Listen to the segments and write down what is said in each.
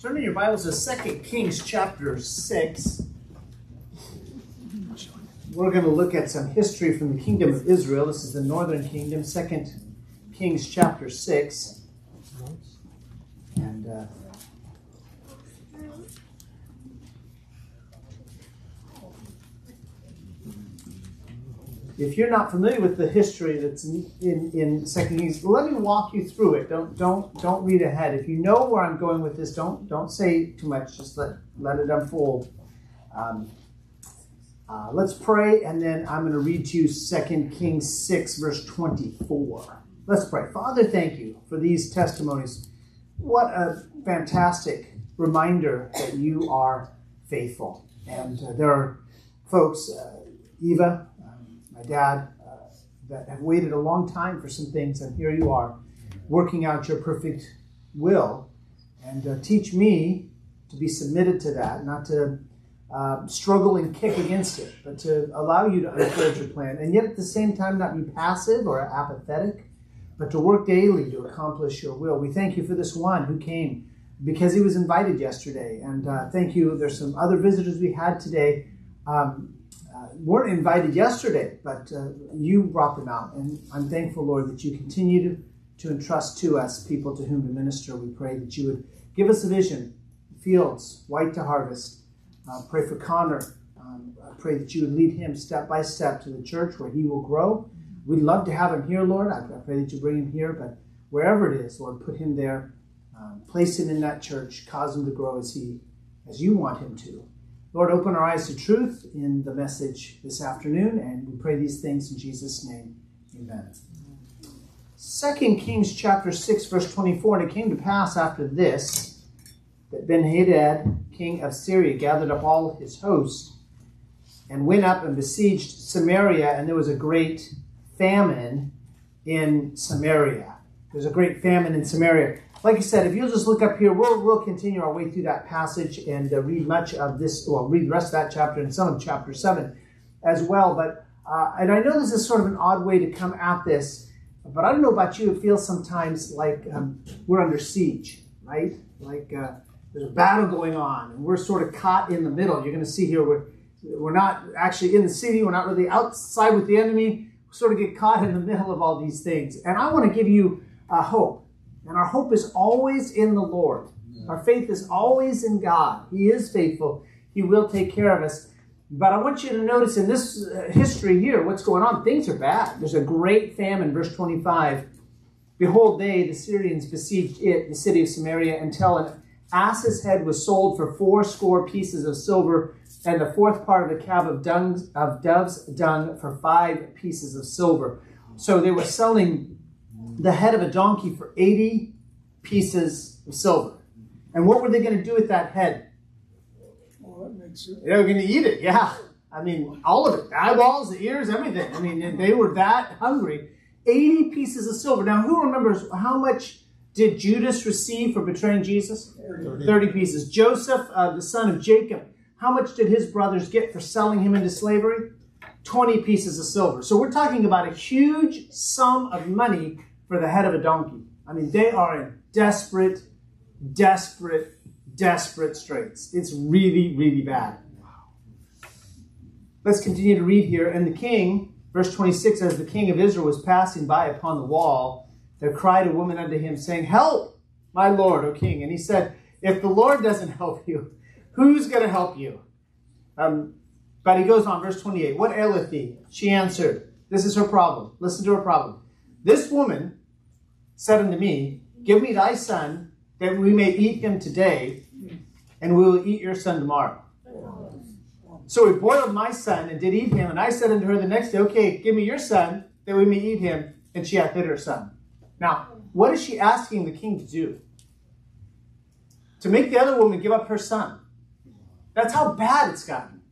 Turn in your Bibles to 2 Kings chapter 6. We're going to look at some history from the kingdom of Israel. This is the northern kingdom, 2 Kings chapter 6. And uh, if you're not familiar with the history that's in, in, Second Kings, let me walk you through it. Don't don't don't read ahead. If you know where I'm going with this, don't don't say too much. Just let let it unfold. Um, uh, let's pray, and then I'm going to read to you Second Kings six, verse twenty-four. Let's pray. Father, thank you for these testimonies. What a fantastic reminder that you are faithful. And uh, there are folks, uh, Eva, my dad, uh, that have waited a long time for some things, and here you are, working out your perfect will. And uh, teach me to be submitted to that, not to uh, struggle and kick against it, but to allow you to unfold your plan, and yet at the same time not be passive or apathetic, but to work daily to accomplish your will. We thank you for this one who came because he was invited yesterday, and uh, thank you. There's some other visitors we had today. Um, weren't invited yesterday, but uh, you brought them out. And I'm thankful, Lord, that you continue to, to entrust to us people to whom to minister. We pray that you would give us a vision, fields white to harvest. Uh, pray for Connor. Um, I pray that you would lead him step by step to the church where he will grow. We'd love to have him here, Lord. I, I pray that you bring him here, but wherever it is, Lord, put him there. Um, place him in that church. Cause him to grow as he, as you want him to. Lord, open our eyes to truth in the message this afternoon, and we pray these things in Jesus' name. Amen. Second Kings chapter 6, verse 24, and it came to pass after this that Ben-Hadad, king of Syria, gathered up all his host and went up and besieged Samaria, and there was a great famine in Samaria. There's a great famine in Samaria like I said, if you'll just look up here, we'll, we'll continue our way through that passage and uh, read much of this, well, read the rest of that chapter and some of chapter 7 as well. But, uh, and I know this is sort of an odd way to come at this, but I don't know about you, it feels sometimes like um, we're under siege, right? Like uh, there's a battle going on and we're sort of caught in the middle. You're going to see here, we're, we're not actually in the city, we're not really outside with the enemy, we sort of get caught in the middle of all these things. And I want to give you uh, hope and our hope is always in the Lord. Our faith is always in God. He is faithful. He will take care of us. But I want you to notice in this uh, history here, what's going on. Things are bad. There's a great famine, verse 25. Behold, they, the Syrians, besieged it, the city of Samaria, until an ass's head was sold for four score pieces of silver, and the fourth part of a cab of, dung, of dove's dung for five pieces of silver. So they were selling the head of a donkey for 80 pieces of silver. And what were they going to do with that head? Well, that makes sense. They were going to eat it, yeah. I mean, all of it. The eyeballs, the ears, everything. I mean, they were that hungry. 80 pieces of silver. Now, who remembers how much did Judas receive for betraying Jesus? 30, 30 pieces. Joseph, uh, the son of Jacob, how much did his brothers get for selling him into slavery? 20 pieces of silver. So we're talking about a huge sum of money for the head of a donkey. I mean, they are in desperate, desperate, desperate straits. It's really, really bad. Let's continue to read here. And the king, verse 26, as the king of Israel was passing by upon the wall, there cried a woman unto him, saying, Help, my lord, O king. And he said, If the Lord doesn't help you, who's going to help you? Um, but he goes on, verse 28, What aileth thee? She answered, This is her problem. Listen to her problem. This woman said unto me, Give me thy son, that we may eat him today, and we will eat your son tomorrow. So we boiled my son and did eat him. And I said unto her the next day, Okay, give me your son, that we may eat him. And she hath hid her son. Now, what is she asking the king to do? To make the other woman give up her son. That's how bad it's gotten.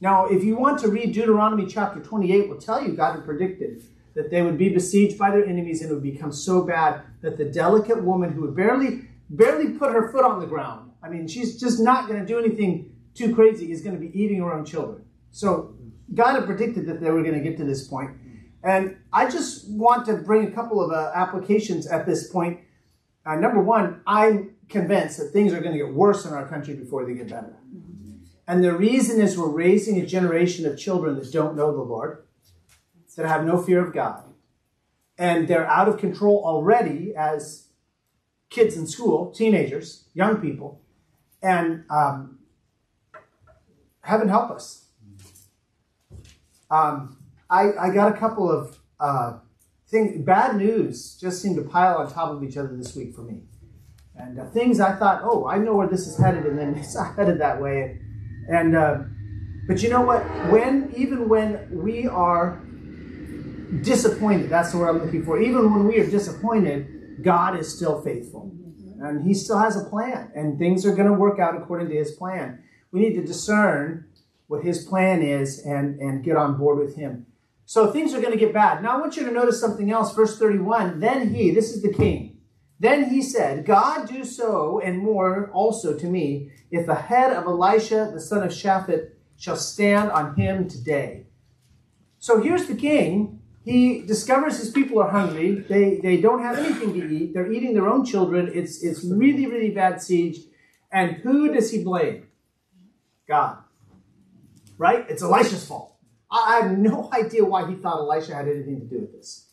Now, if you want to read Deuteronomy chapter 28, will tell you God had predicted that they would be besieged by their enemies and it would become so bad that the delicate woman who would barely barely put her foot on the ground i mean she's just not going to do anything too crazy is going to be eating her own children so god had predicted that they were going to get to this point. and i just want to bring a couple of uh, applications at this point Uh, number one, I'm convinced that things are going to get worse in our country before they get better. And the reason is we're raising a generation of children that don't know the Lord, that have no fear of God. And they're out of control already as kids in school, teenagers, young people. And um, heaven help us. Um, I, I got a couple of uh, things, bad news just seemed to pile on top of each other this week for me. And uh, things I thought, oh, I know where this is headed, and then it's not headed that way. And uh, but you know what? When even when we are disappointed, that's the word I'm looking for. Even when we are disappointed, God is still faithful, and He still has a plan, and things are going to work out according to His plan. We need to discern what His plan is and and get on board with Him. So things are going to get bad. Now I want you to notice something else. Verse 31. Then He, this is the King. Then he said, God do so and more also to me, if the head of Elisha, the son of Shaphat, shall stand on him today. So here's the king. He discovers his people are hungry. They, they don't have anything to eat. They're eating their own children. It's, it's really, really bad siege. And who does he blame? God. Right? It's Elisha's fault. I have no idea why he thought Elisha had anything to do with this.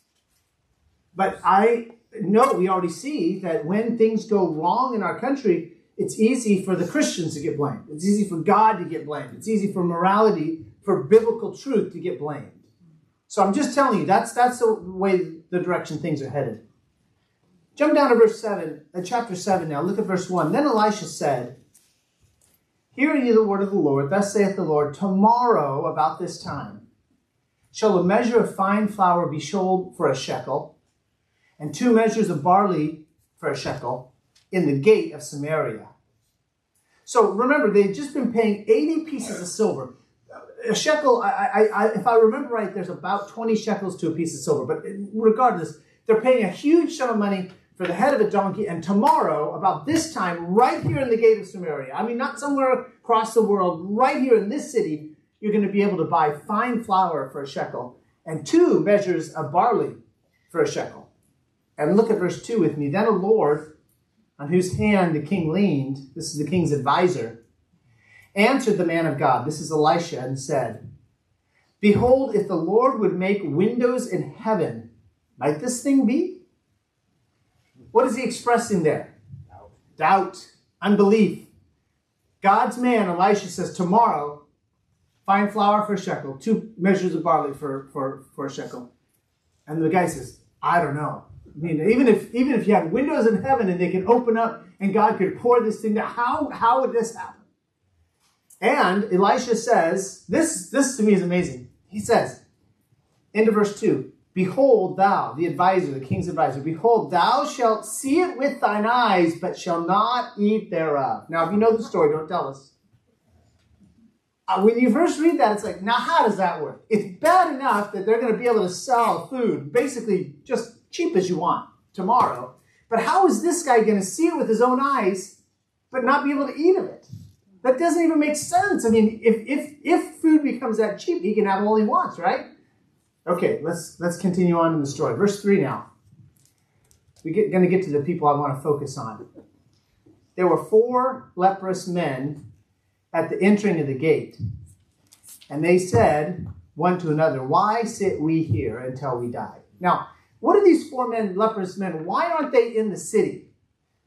But I know we already see that when things go wrong in our country, it's easy for the Christians to get blamed. It's easy for God to get blamed. It's easy for morality, for biblical truth to get blamed. So I'm just telling you, that's, that's the way, the direction things are headed. Jump down to verse 7, uh, chapter 7 now. Look at verse 1. Then Elisha said, Hear ye the word of the Lord. Thus saith the Lord, Tomorrow, about this time, shall a measure of fine flour be sold for a shekel, and two measures of barley for a shekel in the gate of Samaria. So remember, they'd just been paying 80 pieces of silver. A shekel, I, I, I, if I remember right, there's about 20 shekels to a piece of silver. But regardless, they're paying a huge sum of money for the head of a donkey. And tomorrow, about this time, right here in the gate of Samaria, I mean, not somewhere across the world, right here in this city, you're going to be able to buy fine flour for a shekel and two measures of barley for a shekel. And look at verse 2 with me. Then a Lord, on whose hand the king leaned, this is the king's advisor, answered the man of God, this is Elisha, and said, Behold, if the Lord would make windows in heaven, might this thing be? What is he expressing there? Doubt, Doubt unbelief. God's man, Elisha, says, Tomorrow, fine flour for a shekel, two measures of barley for, for, for a shekel. And the guy says, I don't know. I mean, even if even if you had windows in heaven and they could open up and God could pour this thing down, how how would this happen? And Elisha says, this this to me is amazing. He says, into verse 2, Behold, thou, the advisor, the king's advisor, behold, thou shalt see it with thine eyes, but shall not eat thereof. Now, if you know the story, don't tell us. Uh, when you first read that, it's like, now how does that work? It's bad enough that they're going to be able to sell food, basically just cheap as you want tomorrow. But how is this guy going to see it with his own eyes, but not be able to eat of it? That doesn't even make sense. I mean, if if if food becomes that cheap, he can have all he wants, right? Okay, let's let's continue on in the story. Verse three now. We're going to get to the people I want to focus on. There were four leprous men at the entering of the gate, and they said one to another, "Why sit we here until we die?" Now, what are these four men, leprous men? Why aren't they in the city?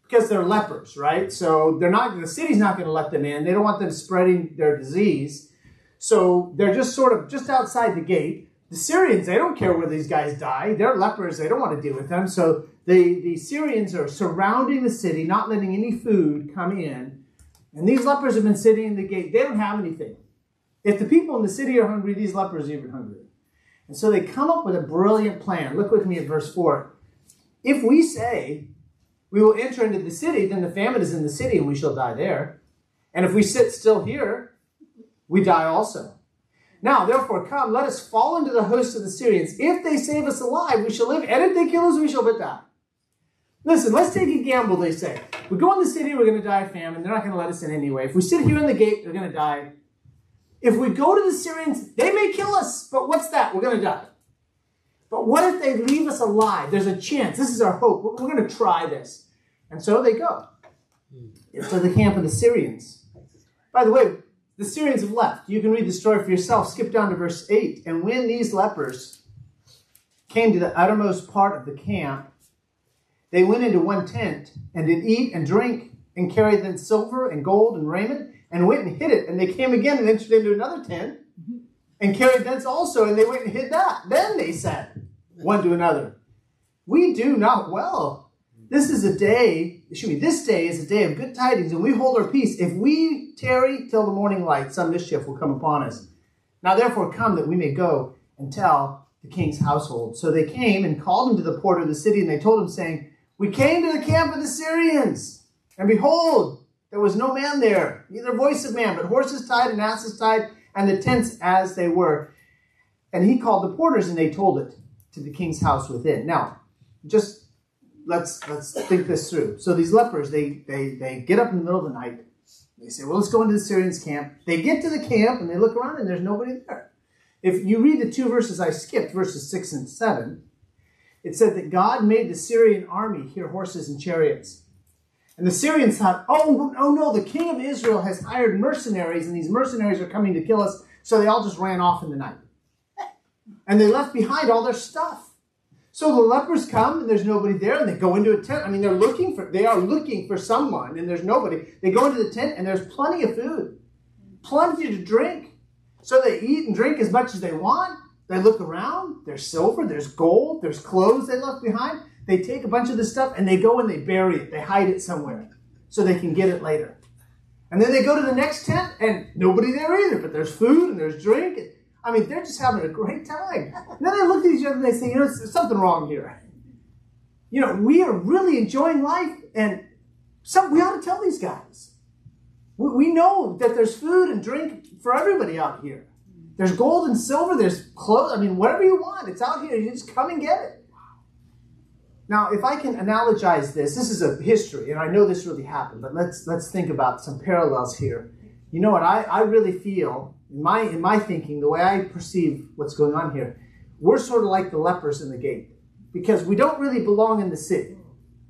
Because they're lepers, right? So they're not. The city's not going to let them in. They don't want them spreading their disease. So they're just sort of just outside the gate. The Syrians, they don't care where these guys die. They're lepers. They don't want to deal with them. So the, the Syrians are surrounding the city, not letting any food come in. And these lepers have been sitting in the gate. They don't have anything. If the people in the city are hungry, these lepers are even hungry. And so they come up with a brilliant plan. Look with me at verse 4. If we say we will enter into the city, then the famine is in the city and we shall die there. And if we sit still here, we die also. Now, therefore, come, let us fall into the host of the Syrians. If they save us alive, we shall live, and if they kill us, we shall but die. Listen, let's take a gamble, they say. We go in the city, we're going to die of famine. They're not going to let us in anyway. If we sit here in the gate, they're going to die. If we go to the Syrians, they may kill us, but what's that? We're going to die. But what if they leave us alive? There's a chance. This is our hope. We're going to try this. And so they go hmm. to the camp of the Syrians. By the way, the Syrians have left. You can read the story for yourself. Skip down to verse 8. And when these lepers came to the uttermost part of the camp, they went into one tent and did eat and drink and carried then silver and gold and raiment and went and hid it. And they came again and entered into another tent and carried thence also, and they went and hid that. Then they said one to another, We do not well. This is a day, excuse me, this day is a day of good tidings, and we hold our peace. If we tarry till the morning light, some mischief will come upon us. Now therefore come that we may go and tell the king's household. So they came and called him to the porter of the city, and they told him, saying, We came to the camp of the Syrians, and behold, there was no man there, neither voice of man, but horses tied and asses tied, and the tents as they were. And he called the porters, and they told it to the king's house within. Now, just let's let's think this through. So these lepers, they they they get up in the middle of the night. They say, "Well, let's go into the Syrians' camp." They get to the camp and they look around, and there's nobody there. If you read the two verses I skipped, verses six and seven, it said that God made the Syrian army hear horses and chariots. And the Syrians thought, oh, oh no, the king of Israel has hired mercenaries, and these mercenaries are coming to kill us. So they all just ran off in the night. And they left behind all their stuff. So the lepers come and there's nobody there, and they go into a tent. I mean, they're looking for they are looking for someone, and there's nobody. They go into the tent and there's plenty of food, plenty to drink. So they eat and drink as much as they want. They look around, there's silver, there's gold, there's clothes they left behind. They take a bunch of this stuff and they go and they bury it. They hide it somewhere so they can get it later. And then they go to the next tent and nobody there either, but there's food and there's drink. I mean, they're just having a great time. And then they look at each other and they say, you know, there's something wrong here. You know, we are really enjoying life and some, we ought to tell these guys. We, we know that there's food and drink for everybody out here. There's gold and silver, there's clothes. I mean, whatever you want, it's out here. You just come and get it. Now, if I can analogize this, this is a history, and I know this really happened, but let's let's think about some parallels here. You know what? I, I really feel in my in my thinking, the way I perceive what's going on here, we're sort of like the lepers in the gate because we don't really belong in the city,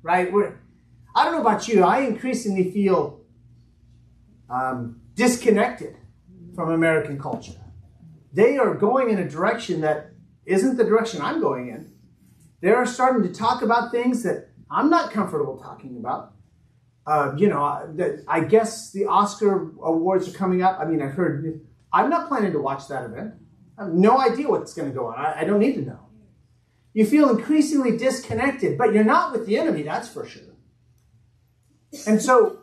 right? We're I don't know about you. I increasingly feel um, disconnected from American culture. They are going in a direction that isn't the direction I'm going in they're starting to talk about things that I'm not comfortable talking about. Uh, you know, that I guess the Oscar awards are coming up. I mean, I've heard. I'm not planning to watch that event. I have no idea what's going to go on. I, I don't need to know. You feel increasingly disconnected, but you're not with the enemy, that's for sure. And so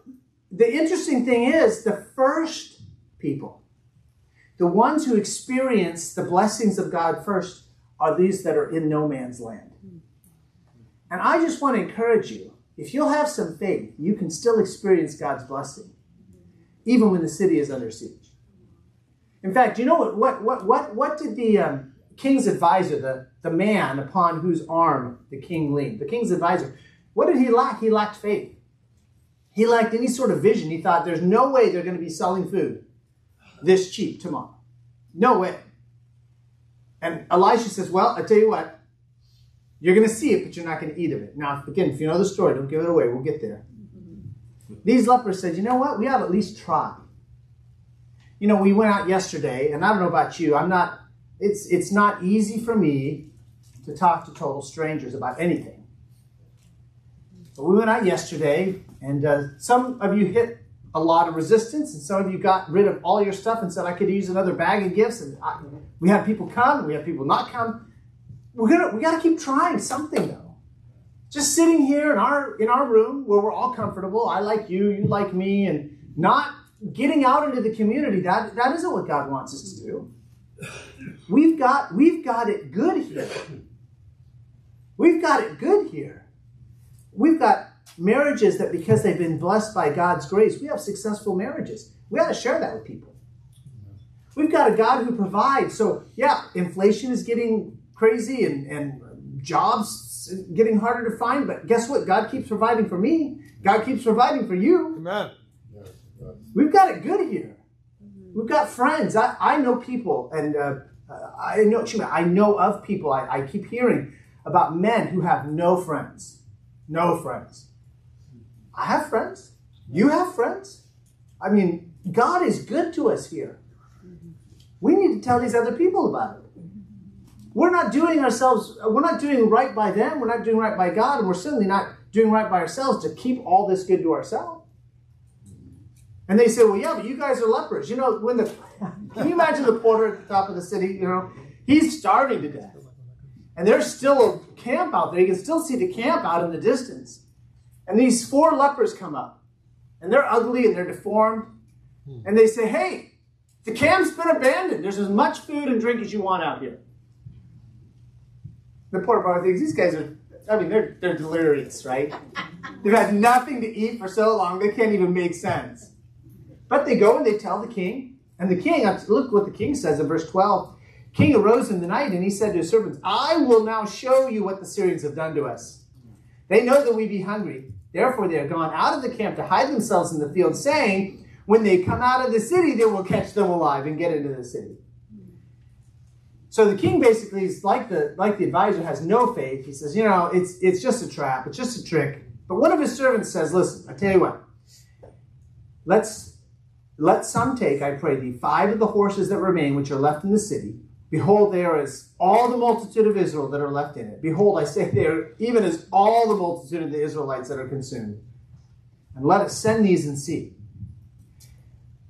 the interesting thing is the first people, the ones who experience the blessings of God first, are these that are in no man's land. And I just want to encourage you if you'll have some faith, you can still experience God's blessing, even when the city is under siege. In fact, you know what, what, what, what, what did the um, king's advisor, the, the man upon whose arm the king leaned, the king's advisor, what did he lack? He lacked faith. He lacked any sort of vision. He thought, there's no way they're going to be selling food this cheap tomorrow. No way. And Elisha says, Well, I tell you what, you're going to see it, but you're not going to eat of it. Now, again, if you know the story, don't give it away. We'll get there. These lepers said, you know what? We ought to at least try. You know, we went out yesterday, and I don't know about you. I'm not, it's, it's not easy for me to talk to total strangers about anything. But we went out yesterday, and uh, some of you hit a lot of resistance, and some of you got rid of all your stuff and said, I could use another bag of gifts. And I, we had people come, we had people not come we're gonna we gotta keep trying something though. Just sitting here in our in our room where we're all comfortable, I like you, you like me, and not getting out into the community, that that isn't what God wants us to do. We've got we've got it good here. We've got it good here. We've got marriages that because they've been blessed by God's grace, we have successful marriages. We ought to share that with people. We've got a God who provides. So, yeah, inflation is getting crazy and, and jobs getting harder to find. But guess what? God keeps providing for me. God keeps providing for you. Amen. We've got it good here. We've got friends. I, I know people, and uh, I know I know of people. I, I keep hearing about men who have no friends, no friends. I have friends. You have friends. I mean, God is good to us here. We need to tell these other people about it. We're not doing ourselves, we're not doing right by them, we're not doing right by God, and we're certainly not doing right by ourselves to keep all this good to ourselves. And they say, well, yeah, but you guys are lepers. You know, when the, can you imagine the porter at the top of the city? You know, he's starving to death. And there's still a camp out there. You can still see the camp out in the distance. And these four lepers come up. And they're ugly and they're deformed. Hmm. And they say, hey, the camp's been abandoned. There's as much food and drink as you want out here. The poor brother things, these guys are, I mean, they're, they're delirious, right? They've had nothing to eat for so long, they can't even make sense. But they go and they tell the king. And the king, uh, look what the king says in verse 12. King arose in the night and he said to his servants, I will now show you what the Syrians have done to us. They know that we be hungry. Therefore, they are gone out of the camp to hide themselves in the field, saying, When they come out of the city, they will catch them alive and get into the city. So the king basically is like the like the advisor has no faith. He says, you know, it's it's just a trap, it's just a trick. But one of his servants says, Listen, I tell you what, let's let some take, I pray thee, five of the horses that remain which are left in the city Behold, they are as all the multitude of Israel that are left in it. Behold, I say they are even as all the multitude of the Israelites that are consumed. And let us send these and see.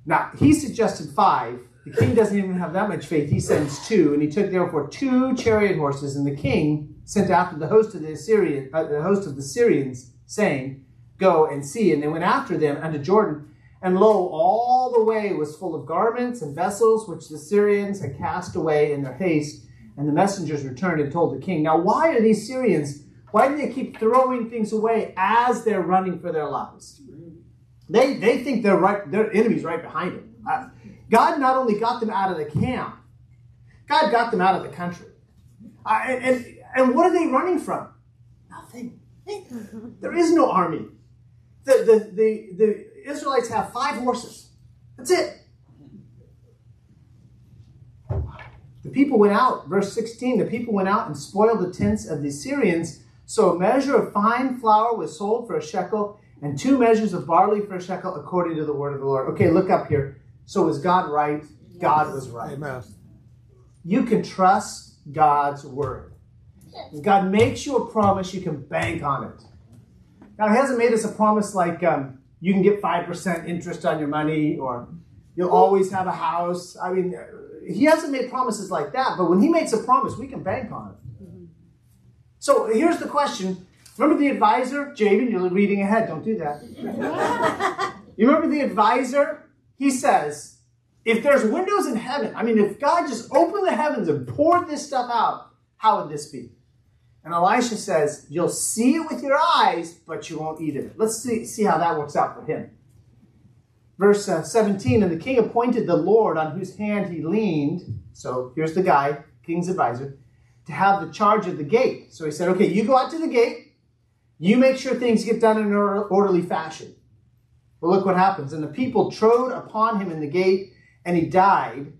Now, he suggested five. The king doesn't even have that much faith. He sends two, and he took therefore two chariot horses, and the king sent after the host of the Assyrian, uh, the host of the Syrians, saying, "Go and see." And they went after them unto Jordan, and lo, all the way was full of garments and vessels which the Syrians had cast away in their haste. And the messengers returned and told the king. Now, why are these Syrians, why do they keep throwing things away as they're running for their lives? They, they think they're right, their enemy's right behind them. God not only got them out of the camp, God got them out of the country. Uh, and, and, and what are they running from? Nothing. There is no army. The, the, the, the Israelites have five horses. That's it. The people went out, verse 16, the people went out and spoiled the tents of the Syrians. So a measure of fine flour was sold for a shekel, and two measures of barley for a shekel, according to the word of the Lord. Okay, look up here. So was God right? God was right. Amen. You can trust God's word. If God makes you a promise, you can bank on it. Now, He hasn't made us a promise like, um, you can get 5% interest on your money or you'll always have a house. I mean, he hasn't made promises like that, but when he makes a promise, we can bank on it. Mm-hmm. So here's the question. Remember the advisor? Javen, you're reading ahead. Don't do that. you remember the advisor? He says, if there's windows in heaven, I mean, if God just opened the heavens and poured this stuff out, how would this be? And Elisha says, You'll see it with your eyes, but you won't eat it. Let's see, see how that works out for him. Verse uh, 17 And the king appointed the Lord on whose hand he leaned. So here's the guy, king's advisor, to have the charge of the gate. So he said, Okay, you go out to the gate, you make sure things get done in an orderly fashion. But look what happens. And the people trode upon him in the gate, and he died,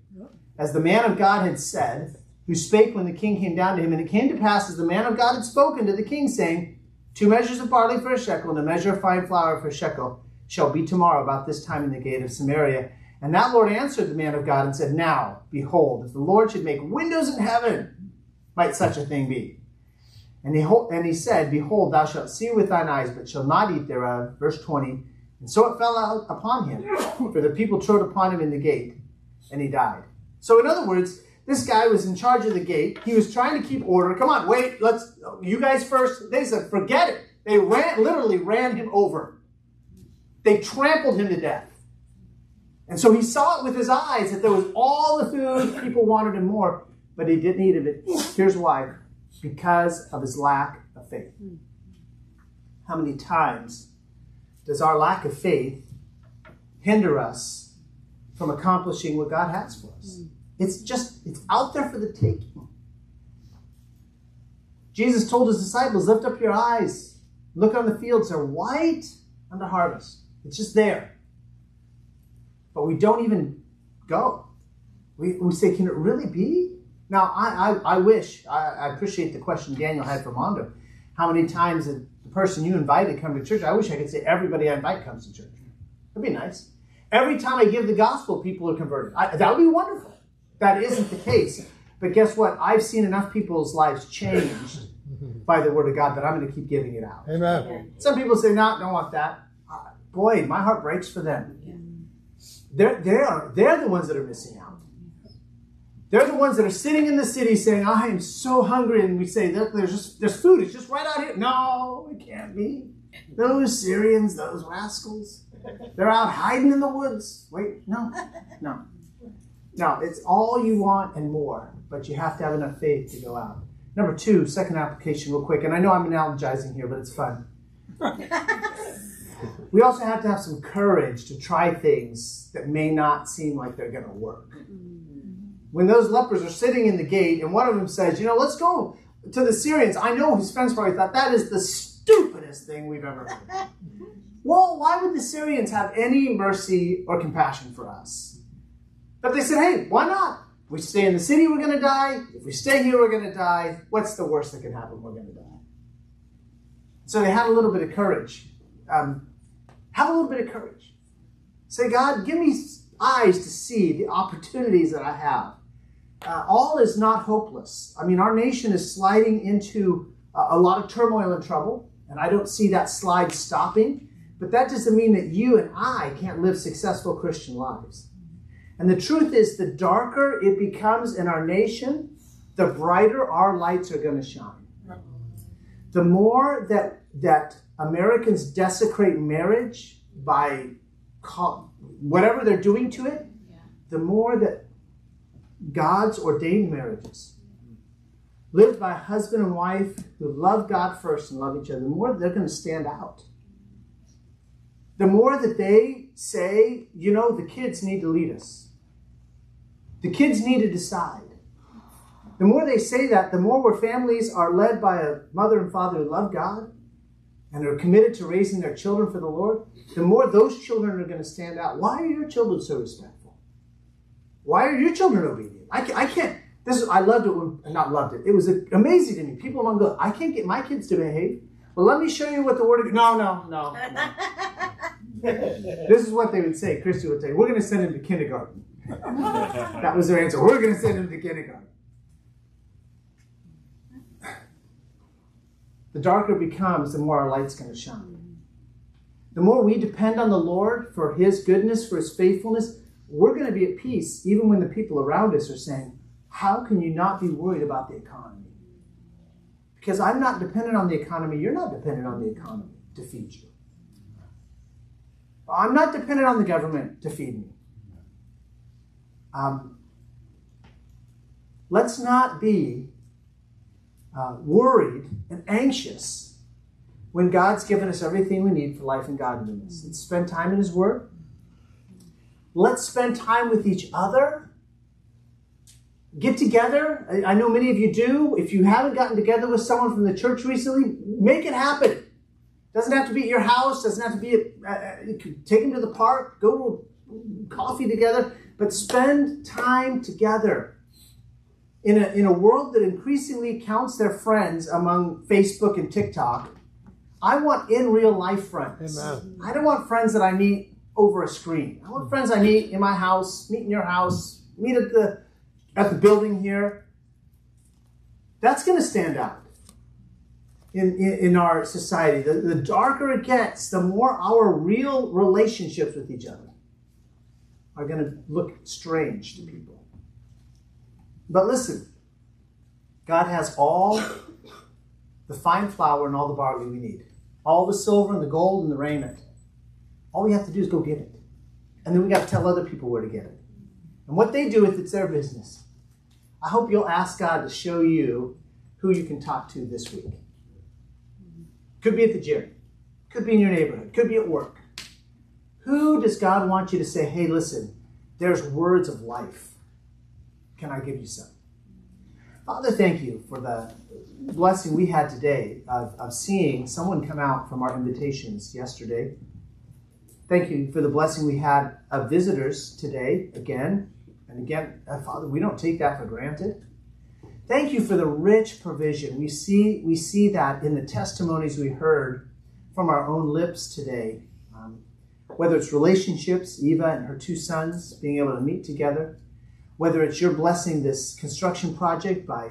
as the man of God had said who spake when the king came down to him. And it came to pass as the man of God had spoken to the king, saying, Two measures of barley for a shekel, and a measure of fine flour for a shekel, shall be tomorrow about this time in the gate of Samaria. And that Lord answered the man of God and said, Now, behold, if the Lord should make windows in heaven, might such a thing be? And he, and he said, Behold, thou shalt see with thine eyes, but shalt not eat thereof. Verse 20. And so it fell out upon him, for the people trode upon him in the gate, and he died. So, in other words, this guy was in charge of the gate. He was trying to keep order. Come on, wait, let's, you guys first. They said, forget it. They ran, literally ran him over. They trampled him to death. And so he saw it with his eyes that there was all the food, people wanted him more, but he didn't eat of it. Here's why because of his lack of faith. How many times does our lack of faith hinder us from accomplishing what God has for us? Mm. It's just, it's out there for the taking. Jesus told his disciples, Lift up your eyes, look on the fields, they're white the harvest. It's just there. But we don't even go. We, we say, Can it really be? Now, I, I, I wish, I, I, appreciate the question Daniel had from Mondo. How many times the person you invited come to church. I wish I could say everybody I invite comes to church. That'd be nice. Every time I give the gospel, people are converted. I, that would be wonderful. That isn't the case. But guess what? I've seen enough people's lives changed by the word of God that I'm going to keep giving it out. Amen. Some people say, no, don't want that. Uh, boy, my heart breaks for them. They're, they are, they're the ones that are missing out. They're the ones that are sitting in the city saying, I am so hungry. And we say, there's, just, there's food. It's just right out here. No, it can't be. Those Syrians, those rascals, they're out hiding in the woods. Wait, no, no. No, it's all you want and more, but you have to have enough faith to go out. Number two, second application, real quick. And I know I'm analogizing here, but it's fun. we also have to have some courage to try things that may not seem like they're going to work. When those lepers are sitting in the gate, and one of them says, You know, let's go to the Syrians. I know his friends probably thought that is the stupidest thing we've ever heard. well, why would the Syrians have any mercy or compassion for us? But they said, Hey, why not? If we stay in the city, we're going to die. If we stay here, we're going to die. What's the worst that can happen? We're going to die. So they had a little bit of courage. Um, have a little bit of courage. Say, God, give me eyes to see the opportunities that I have. Uh, all is not hopeless. I mean, our nation is sliding into uh, a lot of turmoil and trouble, and I don't see that slide stopping. But that doesn't mean that you and I can't live successful Christian lives. And the truth is, the darker it becomes in our nation, the brighter our lights are going to shine. The more that that Americans desecrate marriage by whatever they're doing to it, the more that God's ordained marriages, lived by husband and wife who love God first and love each other, the more they're going to stand out. The more that they say, you know, the kids need to lead us. The kids need to decide. The more they say that, the more where families are led by a mother and father who love God and are committed to raising their children for the Lord, the more those children are going to stand out. Why are your children so respectful? Why are your children obedient? I can't, I can't this is, I loved it when, not loved it. It was amazing to me. People among the, I can't get my kids to behave. Well, let me show you what the word of, no, no, no. no. this is what they would say. Christy would say, we're going to send him to kindergarten. that was their answer. We're going to send him to kindergarten. the darker it becomes, the more our light's going to shine. The more we depend on the Lord for His goodness, for His faithfulness, we're going to be at peace, even when the people around us are saying, How can you not be worried about the economy? Because I'm not dependent on the economy. You're not dependent on the economy to feed you. I'm not dependent on the government to feed me. Um, let's not be uh, worried and anxious when God's given us everything we need for life and godliness. Let's spend time in His Word. Let's spend time with each other. Get together. I know many of you do. If you haven't gotten together with someone from the church recently, make it happen. Doesn't have to be at your house. Doesn't have to be at. Uh, you can take them to the park. Go to coffee together. But spend time together in a, in a world that increasingly counts their friends among Facebook and TikTok, I want in real life friends. Amen. I don't want friends that I meet over a screen. I want mm-hmm. friends I meet in my house, meet in your house, meet at the at the building here. That's going to stand out in, in, in our society. The, the darker it gets, the more our real relationships with each other are going to look strange to people. But listen, God has all the fine flour and all the barley we need, all the silver and the gold and the raiment. All we have to do is go get it. And then we got to tell other people where to get it. And what they do with it's their business. I hope you'll ask God to show you who you can talk to this week. Could be at the gym, could be in your neighborhood, could be at work. Who does God want you to say, hey, listen, there's words of life? Can I give you some? Father, thank you for the blessing we had today of, of seeing someone come out from our invitations yesterday. Thank you for the blessing we had of visitors today, again and again. Uh, Father, we don't take that for granted. Thank you for the rich provision. We see, we see that in the testimonies we heard from our own lips today. Um, whether it's relationships, Eva and her two sons being able to meet together, whether it's your blessing this construction project by,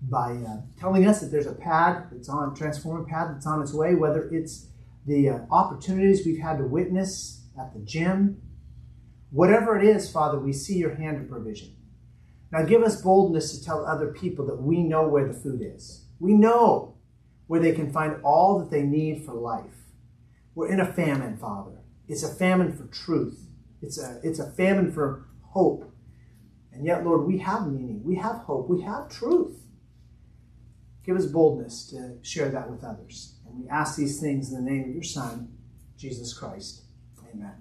by uh, telling us that there's a pad that's on, transformer pad that's on its way, whether it's the uh, opportunities we've had to witness at the gym, whatever it is, Father, we see your hand of provision. Now give us boldness to tell other people that we know where the food is. We know where they can find all that they need for life. We're in a famine, Father. It's a famine for truth. It's a, it's a famine for hope. And yet, Lord, we have meaning. We have hope. We have truth. Give us boldness to share that with others. We ask these things in the name of your Son, Jesus Christ. Amen.